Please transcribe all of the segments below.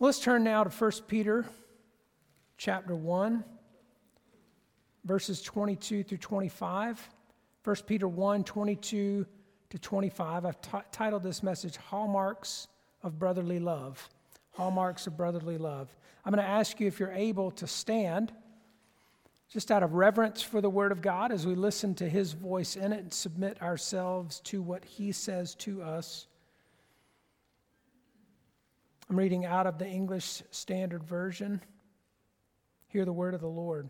Let's turn now to 1 Peter chapter 1, verses 22 through 25. 1 Peter 1 22 to 25. I've t- titled this message Hallmarks of Brotherly Love. Hallmarks of Brotherly Love. I'm going to ask you if you're able to stand just out of reverence for the Word of God as we listen to His voice in it and submit ourselves to what He says to us. I'm reading out of the English Standard Version. Hear the word of the Lord.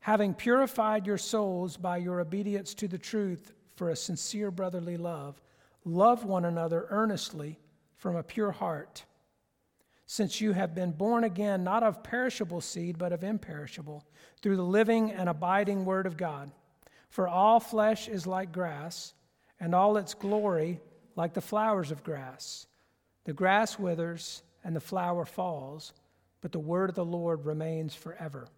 Having purified your souls by your obedience to the truth for a sincere brotherly love, love one another earnestly from a pure heart. Since you have been born again, not of perishable seed, but of imperishable, through the living and abiding Word of God. For all flesh is like grass, and all its glory like the flowers of grass. The grass withers and the flower falls, but the word of the Lord remains forever.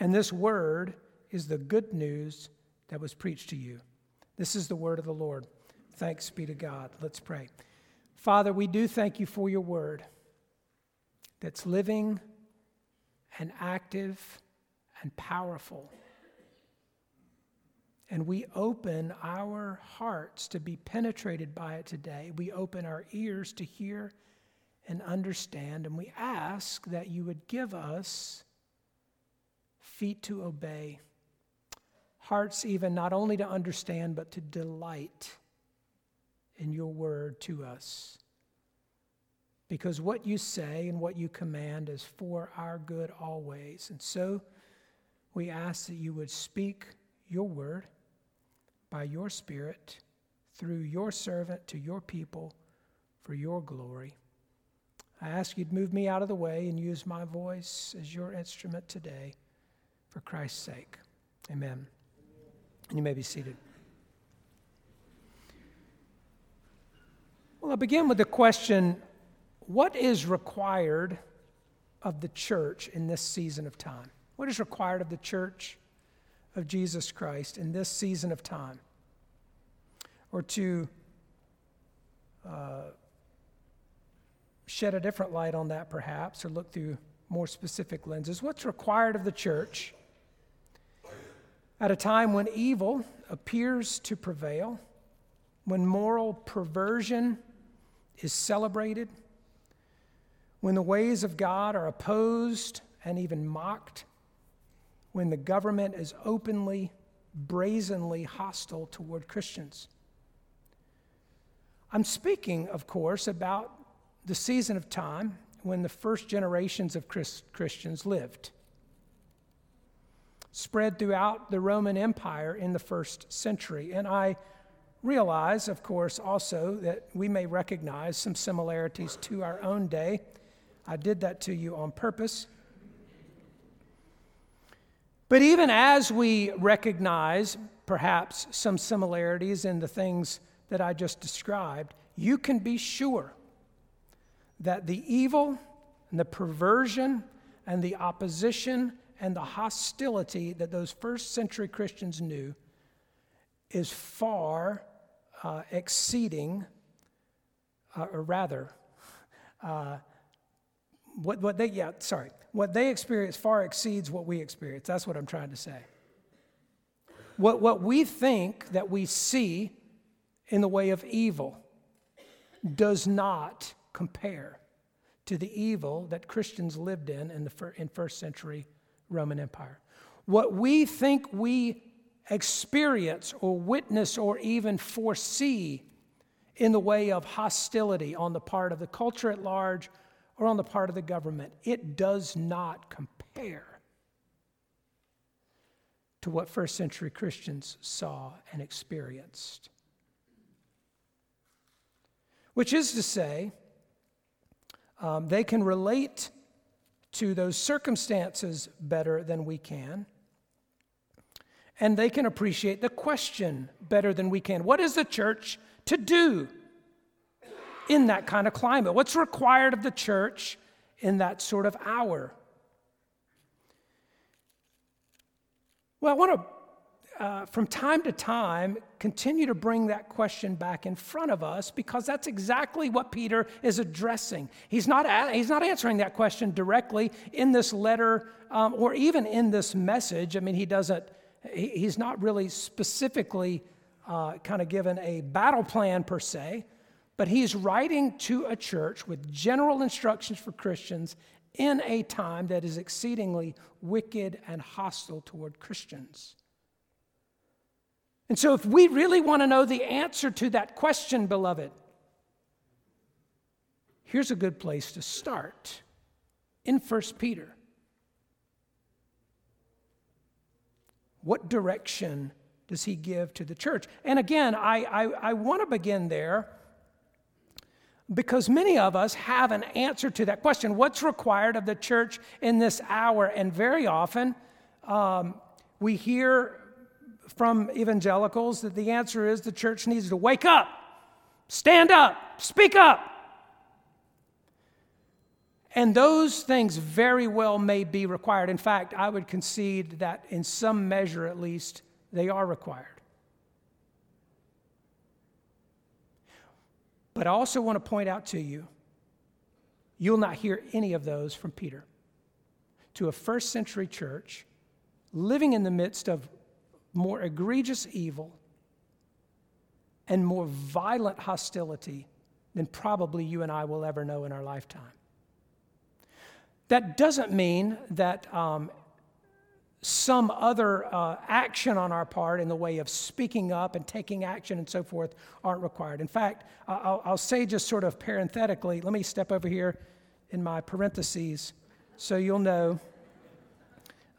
And this word is the good news that was preached to you. This is the word of the Lord. Thanks be to God. Let's pray. Father, we do thank you for your word that's living and active and powerful. And we open our hearts to be penetrated by it today. We open our ears to hear and understand. And we ask that you would give us feet to obey, hearts even not only to understand, but to delight in your word to us. Because what you say and what you command is for our good always. And so we ask that you would speak your word by your Spirit through your servant to your people for your glory. I ask you to move me out of the way and use my voice as your instrument today for Christ's sake. Amen. And you may be seated. Well, I'll begin with the question what is required of the church in this season of time? What is required of the church of Jesus Christ in this season of time? Or to uh, shed a different light on that, perhaps, or look through more specific lenses. What's required of the church at a time when evil appears to prevail, when moral perversion is celebrated, when the ways of God are opposed and even mocked? when the government is openly, brazenly hostile toward Christians. I'm speaking, of course, about the season of time when the first generations of Christ- Christians lived, spread throughout the Roman Empire in the first century. And I realize, of course, also that we may recognize some similarities to our own day. I did that to you on purpose. But even as we recognize perhaps some similarities in the things that I just described, you can be sure that the evil and the perversion and the opposition and the hostility that those first century Christians knew is far uh, exceeding, uh, or rather, uh, what, what they, yeah, sorry, what they experience far exceeds what we experience. That's what I'm trying to say. What, what we think that we see in the way of evil does not compare to the evil that Christians lived in in the fir- in first century Roman Empire. What we think we experience or witness or even foresee in the way of hostility on the part of the culture at large or on the part of the government. It does not compare to what first century Christians saw and experienced. Which is to say, um, they can relate to those circumstances better than we can. And they can appreciate the question better than we can. What is the church to do? in that kind of climate? What's required of the church in that sort of hour? Well, I want to uh, from time to time, continue to bring that question back in front of us because that's exactly what Peter is addressing. He's not, a- he's not answering that question directly in this letter um, or even in this message. I mean, he doesn't, he, he's not really specifically uh, kind of given a battle plan per se, but he's writing to a church with general instructions for Christians in a time that is exceedingly wicked and hostile toward Christians. And so, if we really want to know the answer to that question, beloved, here's a good place to start in 1 Peter. What direction does he give to the church? And again, I, I, I want to begin there because many of us have an answer to that question what's required of the church in this hour? And very often um, we hear from evangelicals that the answer is the church needs to wake up, stand up, speak up. And those things very well may be required. In fact, I would concede that in some measure at least, they are required. But I also want to point out to you, you'll not hear any of those from Peter. To a first century church living in the midst of more egregious evil and more violent hostility than probably you and I will ever know in our lifetime. That doesn't mean that um, some other uh, action on our part in the way of speaking up and taking action and so forth aren't required. In fact, I'll, I'll say just sort of parenthetically, let me step over here in my parentheses so you'll know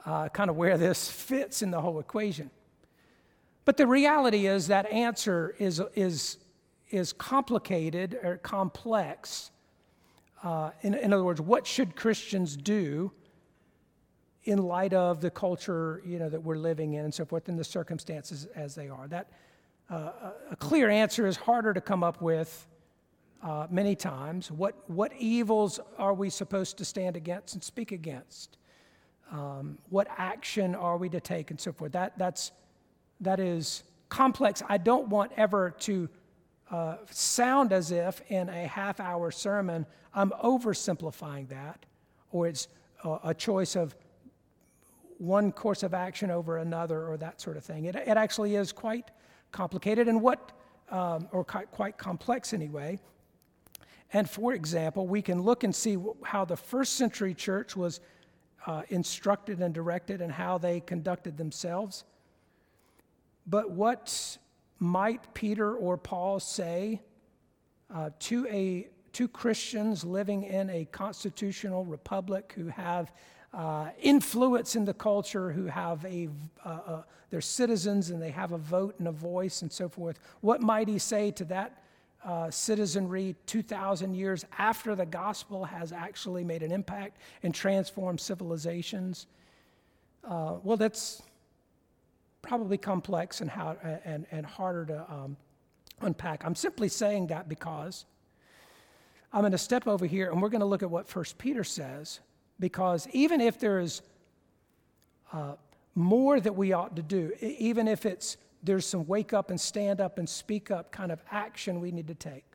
uh, kind of where this fits in the whole equation. But the reality is that answer is, is, is complicated or complex. Uh, in, in other words, what should Christians do in light of the culture you know, that we're living in and so forth, and the circumstances as they are? That uh, a clear answer is harder to come up with uh, many times. What, what evils are we supposed to stand against and speak against? Um, what action are we to take and so forth? That, that's that is complex. I don't want ever to uh, sound as if in a half hour sermon I'm oversimplifying that, or it's a, choice of one course of action over another, or that sort of thing. It, it actually is quite complicated, and what, um, or quite, quite complex anyway. And for example, we can look and see how the first century church was uh, instructed and directed and how they conducted themselves. But what might Peter or Paul say uh, to, a, to Christians living in a constitutional republic who have uh, influence in the culture, who have a, uh, uh citizens and they have a vote and a voice and so forth? What might he say to that uh, citizenry 2,000 years after the gospel has actually made an impact and transformed civilizations? Uh, well, that's probably complex and, how, and, and harder to um, unpack. I'm simply saying that because I'm going to step over here and we're going to look at what First Peter says, because even if there is uh, more that we ought to do, even if it's there's some wake up and stand up and speak up kind of action we need to take.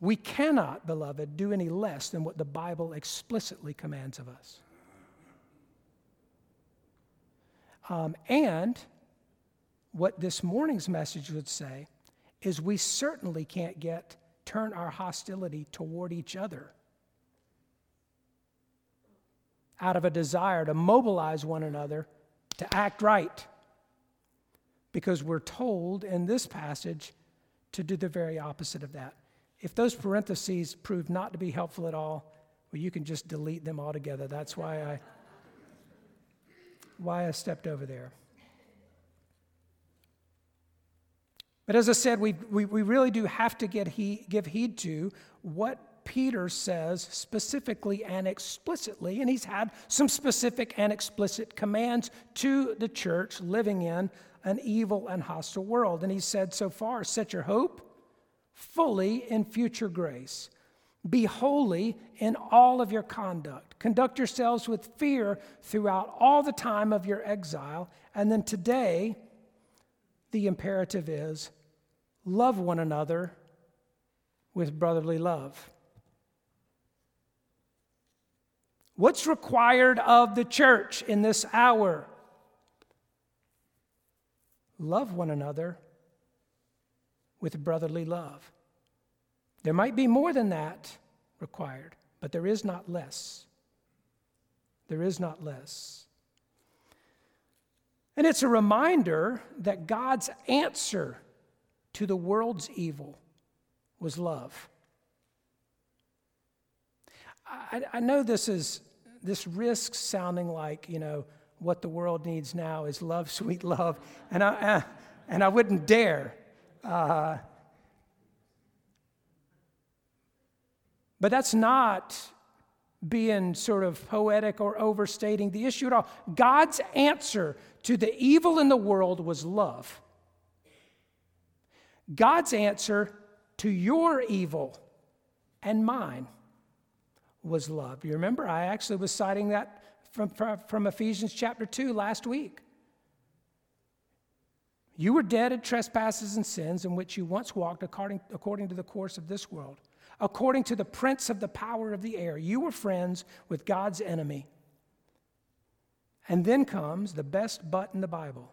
We cannot, beloved, do any less than what the Bible explicitly commands of us. Um, and what this morning's message would say is we certainly can't get turn our hostility toward each other out of a desire to mobilize one another to act right. Because we're told in this passage to do the very opposite of that. If those parentheses prove not to be helpful at all well you can just delete them altogether. That's why i why I stepped over there. But as I said, we, we, we really do have to get he, give heed to what Peter says specifically and explicitly, and he's had some specific and explicit commands to the church living in an evil and hostile world. And he said so far, set your hope fully in future grace. Be holy in all of your conduct. Conduct yourselves with fear throughout all the time of your exile. And then today, the imperative is love one another with brotherly love. What's required of the church in this hour? Love one another with brotherly love. There might be more than that required, but there is not less. There is not less. And it's a reminder that God's answer to the world's evil was love. I, I, know this is this risks sounding like you know what the world needs now is love, sweet love, and I uh, and I wouldn't dare. Uh, but that's not being sort of poetic or overstating the issue at all. God's answer to the evil in the world was love. God's answer to your evil and mine was love. You remember, I actually was citing that from, from Ephesians chapter 2 last week. You were dead in trespasses and sins in which you once walked according, according to the course of this world, according to the prince of the power of the air. You were friends with God's enemy. And then comes the best but in the Bible.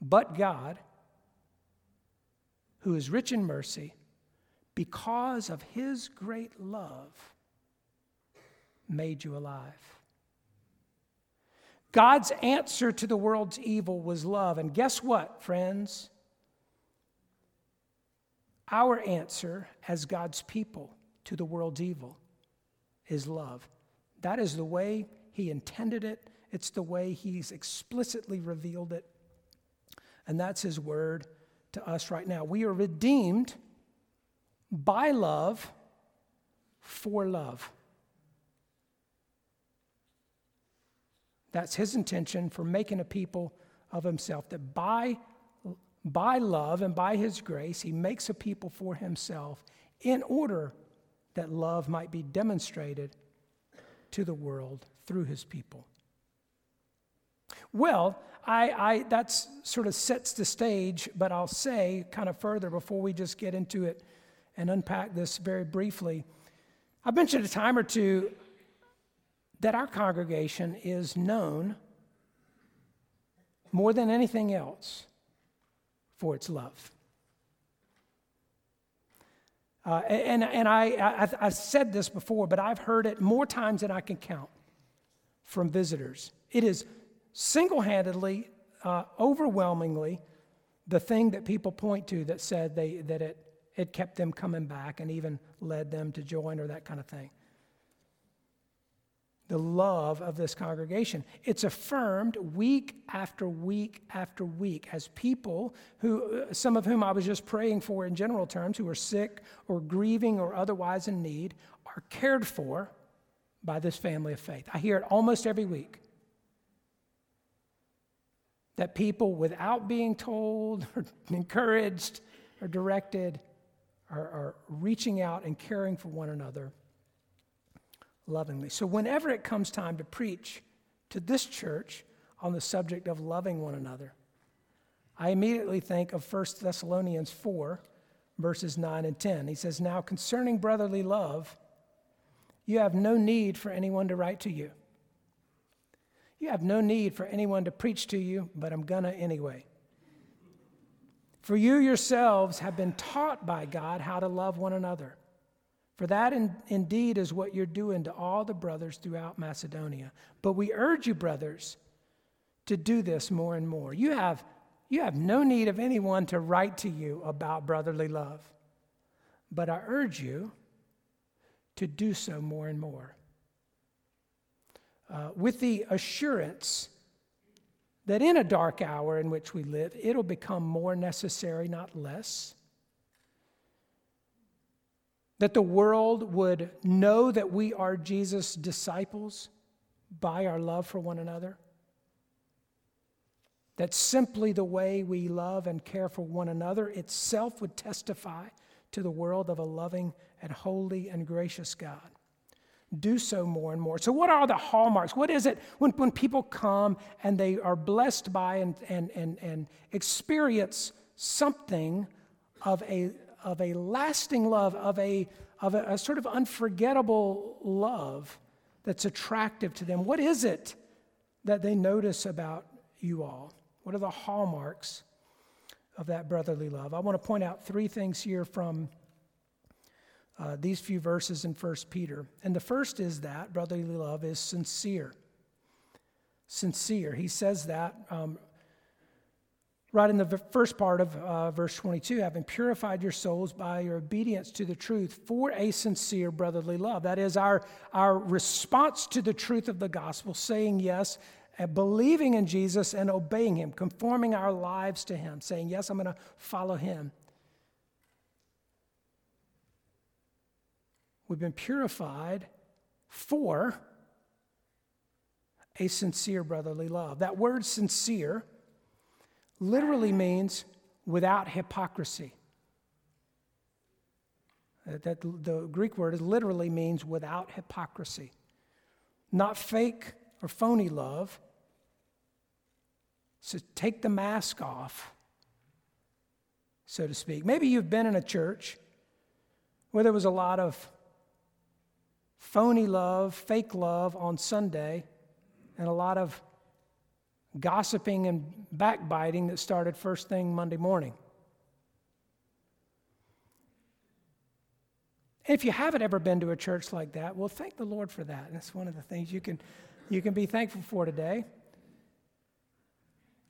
But God, who is rich in mercy, because of his great love, made you alive. God's answer to the world's evil was love. And guess what, friends? Our answer as God's people to the world's evil is love. That is the way He intended it, it's the way He's explicitly revealed it. And that's His word to us right now. We are redeemed by love for love. That's his intention for making a people of himself, that by, by love and by his grace, he makes a people for himself in order that love might be demonstrated to the world through his people. Well, I, I, that sort of sets the stage, but I'll say kind of further before we just get into it and unpack this very briefly. I've mentioned a time or two that our congregation is known more than anything else for its love. Uh, and and I, I, I've said this before, but I've heard it more times than I can count from visitors. It is single handedly, uh, overwhelmingly, the thing that people point to that said they, that it, it kept them coming back and even led them to join or that kind of thing the love of this congregation. It's affirmed week after week after week as people who, uh, some of whom I was just praying for in general terms, who are sick or grieving or otherwise in need, are cared for by this family of faith. I hear it almost every week. That people, without being told or encouraged or directed, are, are reaching out and caring for one another lovingly. So, whenever it comes time to preach to this church on the subject of loving one another, I immediately think of 1 Thessalonians 4, verses 9 and 10. He says, Now concerning brotherly love, you have no need for anyone to write to you. You have no need for anyone to preach to you, but I'm gonna anyway. For you yourselves have been taught by God how to love one another. For that in, indeed is what you're doing to all the brothers throughout Macedonia. But we urge you, brothers, to do this more and more. You have, you have no need of anyone to write to you about brotherly love. But I urge you to do so more and more. Uh, with the assurance that in a dark hour in which we live, it'll become more necessary, not less that the world would know that we are Jesus' disciples by our love for one another. That simply the way we love and care for one another itself would testify to the world of a loving and holy and gracious God. Do so more and more. So, what are the hallmarks? What is it when, when people come and they are blessed by and, and, and, and experience something of a, of a lasting love, of, a, of a, a sort of unforgettable love that's attractive to them? What is it that they notice about you all? What are the hallmarks of that brotherly love? I want to point out three things here from uh, these few verses in 1 Peter. And the first is that brotherly love is sincere. Sincere. He says that um, right in the first part of uh, verse 22 having purified your souls by your obedience to the truth for a sincere brotherly love. That is our, our response to the truth of the gospel, saying yes and believing in Jesus and obeying Him, conforming our lives to Him, saying, Yes, I'm going to follow Him. We've been purified for a sincere brotherly love. That word sincere literally means without hypocrisy. Uh, that the Greek word literally means without hypocrisy. Not fake or phony love, so take the mask off, so to speak. Maybe you've been in a church where there was a lot of phony love, fake love on Sunday, and a lot of gossiping and backbiting that started first thing Monday morning. If you haven't ever been to a church like that, well, thank the Lord for that. That's one of the things you can, you can be thankful for today.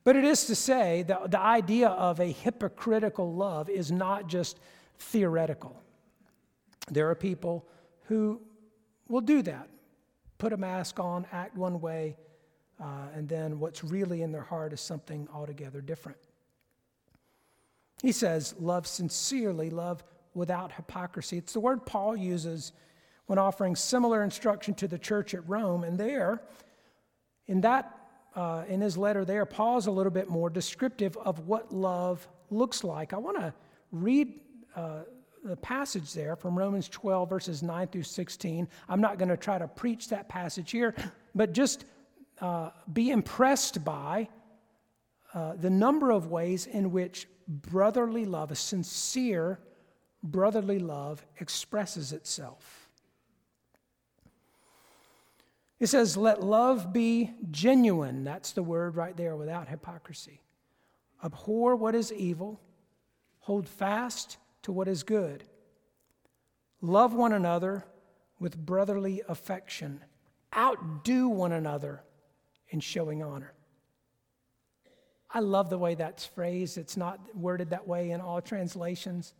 But it is to say that the idea of a hypocritical love is not just theoretical. There are people who will do that put a mask on, act one way, uh, and then what's really in their heart is something altogether different. He says, Love sincerely, love without hypocrisy. It's the word Paul uses when offering similar instruction to the church at Rome. And there, in that uh, in his letter there, Paul's a little bit more descriptive of what love looks like. I want to read uh, the passage there from Romans 12, verses 9 through 16. I'm not going to try to preach that passage here, but just uh, be impressed by uh, the number of ways in which brotherly love, a sincere brotherly love, expresses itself. It says, let love be genuine. That's the word right there without hypocrisy. Abhor what is evil, hold fast to what is good. Love one another with brotherly affection. Outdo one another in showing honor. I love the way that's phrased. It's not worded that way in all translations.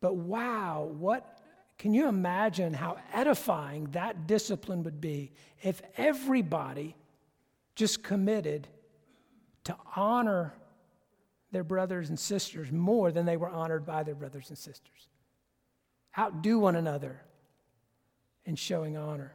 But wow, what can you imagine how edifying that discipline would be if everybody just committed to honor their brothers and sisters more than they were honored by their brothers and sisters? Outdo one another in showing honor.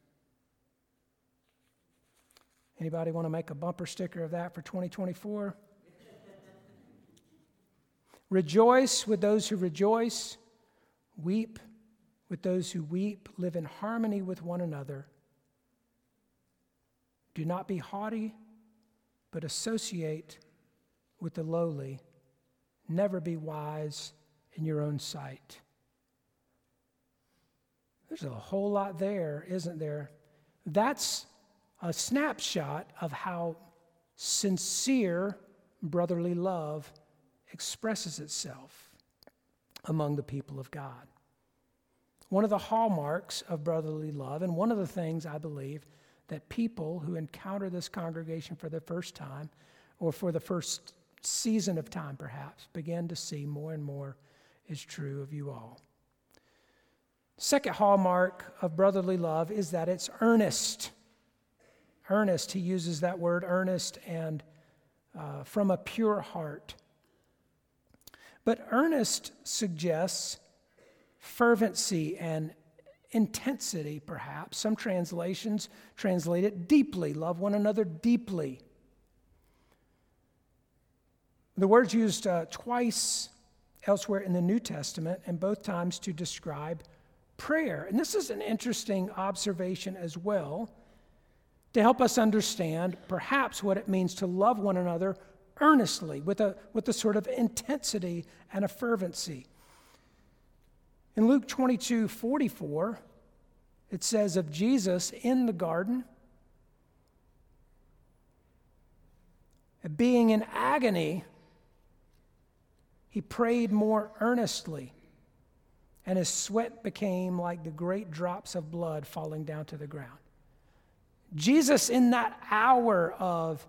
Anybody want to make a bumper sticker of that for 2024? rejoice with those who rejoice. Weep with those who weep, live in harmony with one another. Do not be haughty, but associate with the lowly. Never be wise in your own sight. There's a whole lot there, isn't there? That's a snapshot of how sincere brotherly love expresses itself among the people of God one of the hallmarks of brotherly love, and one of the things I believe that people who encounter this congregation for the first time, or for the first season of time perhaps, begin to see more and more is true of you all. Second hallmark of brotherly love is that it's earnest. Earnest, he uses that word earnest and uh, from a pure heart. But earnest suggests fervency and intensity, perhaps. Some translations translate it deeply, love one another deeply. The word's used uh, twice elsewhere in the New Testament, and both times to describe prayer. And this is an interesting observation as well to help us understand perhaps what it means to love one another earnestly with a, with a sort of intensity and a fervency. In Luke 22 44, it says of Jesus in the garden, being in agony, he prayed more earnestly, and his sweat became like the great drops of blood falling down to the ground. Jesus, in that hour of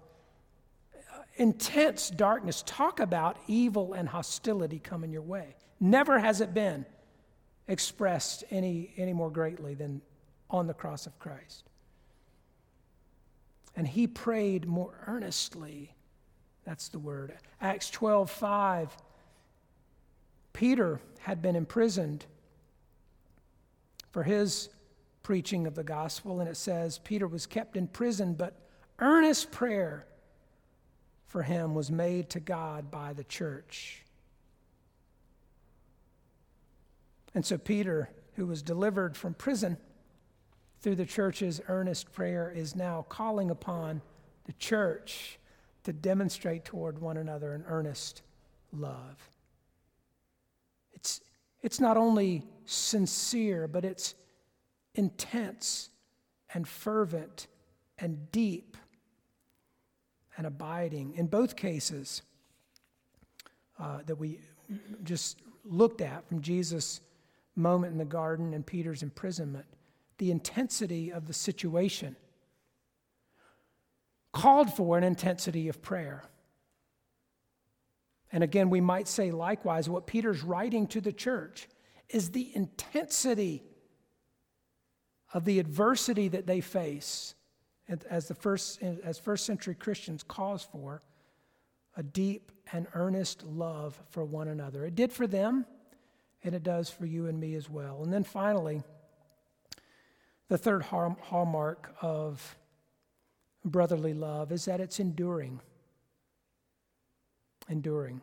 intense darkness, talk about evil and hostility coming your way. Never has it been expressed any, any more greatly than on the cross of Christ. And he prayed more earnestly. That's the word. Acts 12 5. Peter had been imprisoned for his preaching of the gospel, and it says Peter was kept in prison, but earnest prayer for him was made to God by the church. And so Peter, who was delivered from prison through the church's earnest prayer, is now calling upon the church to demonstrate toward one another an earnest love. It's, it's not only sincere, but it's intense and fervent and deep and abiding. In both cases uh, that we just looked at from Jesus' moment in the garden and Peter's imprisonment, the intensity of the situation called for an intensity of prayer. And again, we might say likewise, what Peter's writing to the church is the intensity of the adversity that they face as the first as first century Christians cause for a deep and earnest love for one another. It did for them, and it does for you and me as well. And then finally, the third hallmark of brotherly love is that it's enduring. Enduring.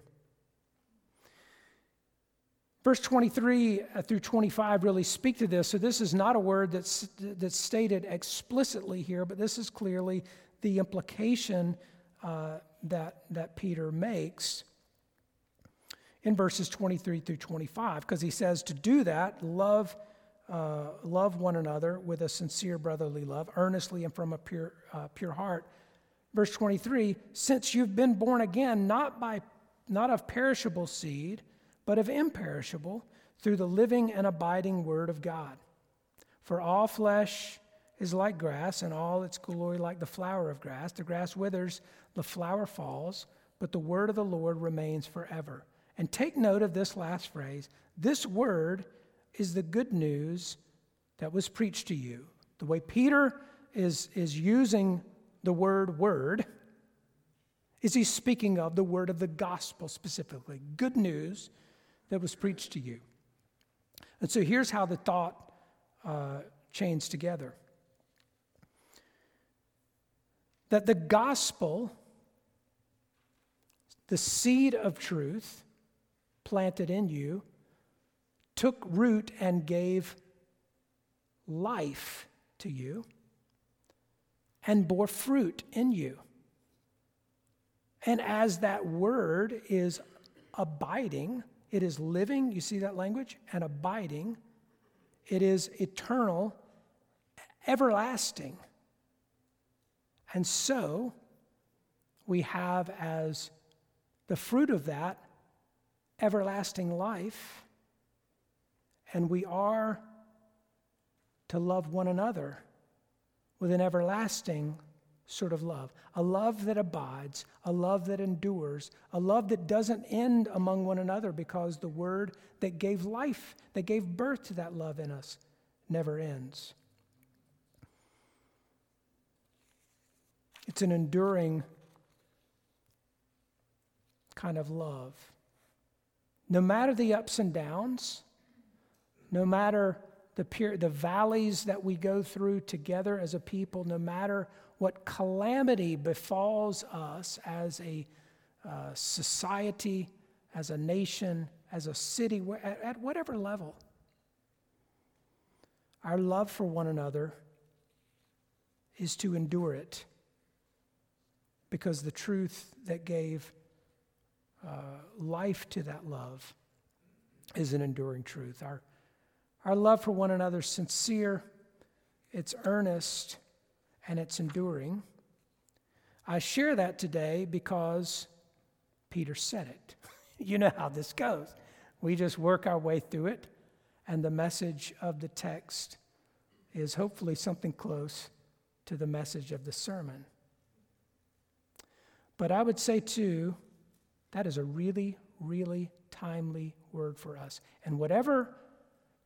Verse 23 uh, through 25 really speak to this. So, this is not a word that's, that's stated explicitly here, but this is clearly the implication uh, that, that Peter makes in verses 23 through 25, because he says to do that, love, uh, love one another with a sincere brotherly love, earnestly and from a pure, uh, pure heart. Verse 23 since you've been born again, not, by, not of perishable seed, but of imperishable, through the living and abiding Word of God. For all flesh is like grass, and all its glory like the flower of grass. The grass withers, the flower falls, but the word of the Lord remains forever. And take note of this last phrase this word is the good news that was preached to you. The way Peter is, is using the word word is he speaking of the word of the gospel specifically, good news that was preached to you. And so here's how the thought uh, chains together that the gospel, the seed of truth planted in you, took root and gave life to you and bore fruit in you. And as that word is abiding, it is living, you see that language, and abiding. It is eternal, everlasting. And so, we have as the fruit of that everlasting life, and we are to love one another with an everlasting sort of love a love that abides, a love that endures, a love that doesn't end among one another because the word that gave life, that gave birth to that love in us, never ends. It's an enduring kind of love. No matter the ups and downs, no matter the, the valleys that we go through together as a people, no matter what calamity befalls us as a uh, society, as a nation, as a city, at, at whatever level. Our love for one another is to endure it because the truth that gave uh, life to that love is an enduring truth. Our, our love for one another is sincere, it's earnest, and it's enduring. I share that today because Peter said it. you know how this goes. We just work our way through it, and the message of the text is hopefully something close to the message of the sermon. But I would say, too, that is a really, really timely word for us. And whatever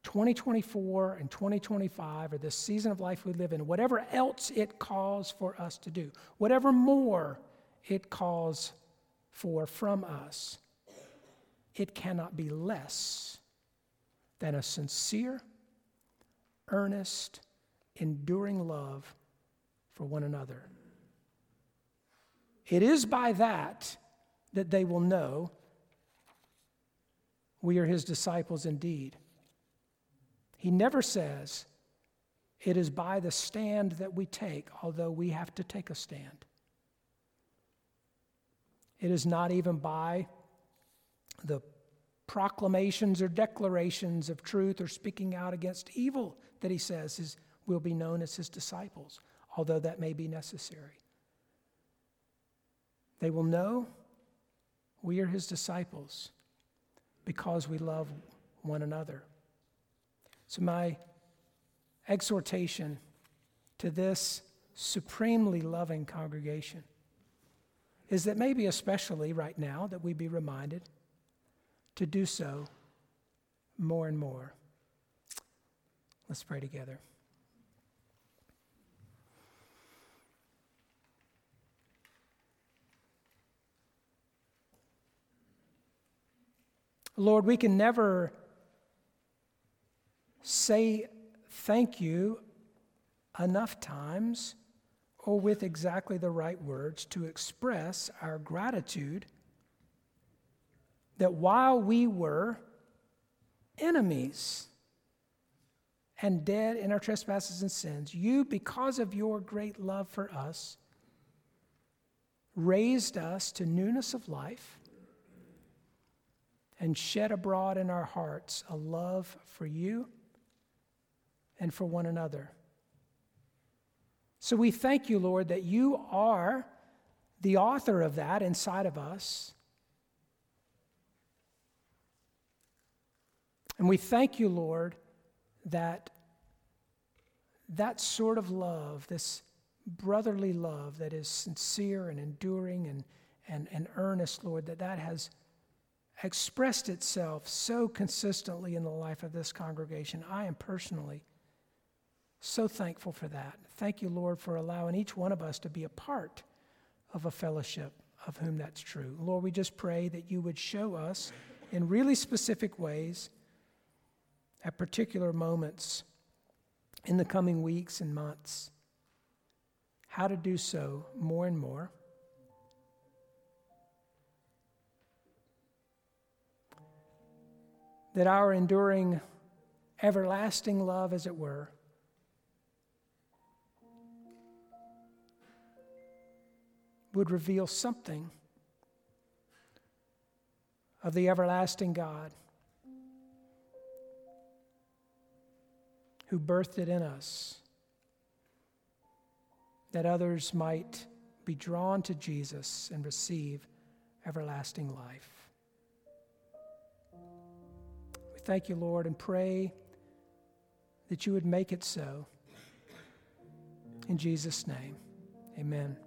2024 and 2025 or this season of life we live in, whatever else it calls for us to do, whatever more it calls for from us, it cannot be less than a sincere, earnest, enduring love for one another. It is by that that they will know we are his disciples indeed. He never says, it is by the stand that we take, although we have to take a stand. It is not even by the proclamations or declarations of truth or speaking out against evil that he says is, will be known as his disciples, although that may be necessary. They will know we are his disciples because we love one another. So, my exhortation to this supremely loving congregation is that maybe, especially right now, that we be reminded to do so more and more. Let's pray together. Lord, we can never say thank you enough times or with exactly the right words to express our gratitude that while we were enemies and dead in our trespasses and sins, you, because of your great love for us, raised us to newness of life and shed abroad in our hearts a love for you and for one another. So we thank you, Lord, that you are the author of that inside of us. And we thank you, Lord, that that sort of love, this brotherly love that is sincere and enduring and, and, and earnest, Lord, that that has expressed itself so consistently in the life of this congregation. I am personally so thankful for that. Thank you, Lord, for allowing each one of us to be a part of a fellowship of whom that's true. Lord, we just pray that you would show us in really specific ways at particular moments in the coming weeks and months how to do so more and more. That our enduring, everlasting love, as it were, would reveal something of the everlasting God who birthed it in us, that others might be drawn to Jesus and receive everlasting life. We thank you, Lord, and pray that you would make it so. In Jesus' name, Amen.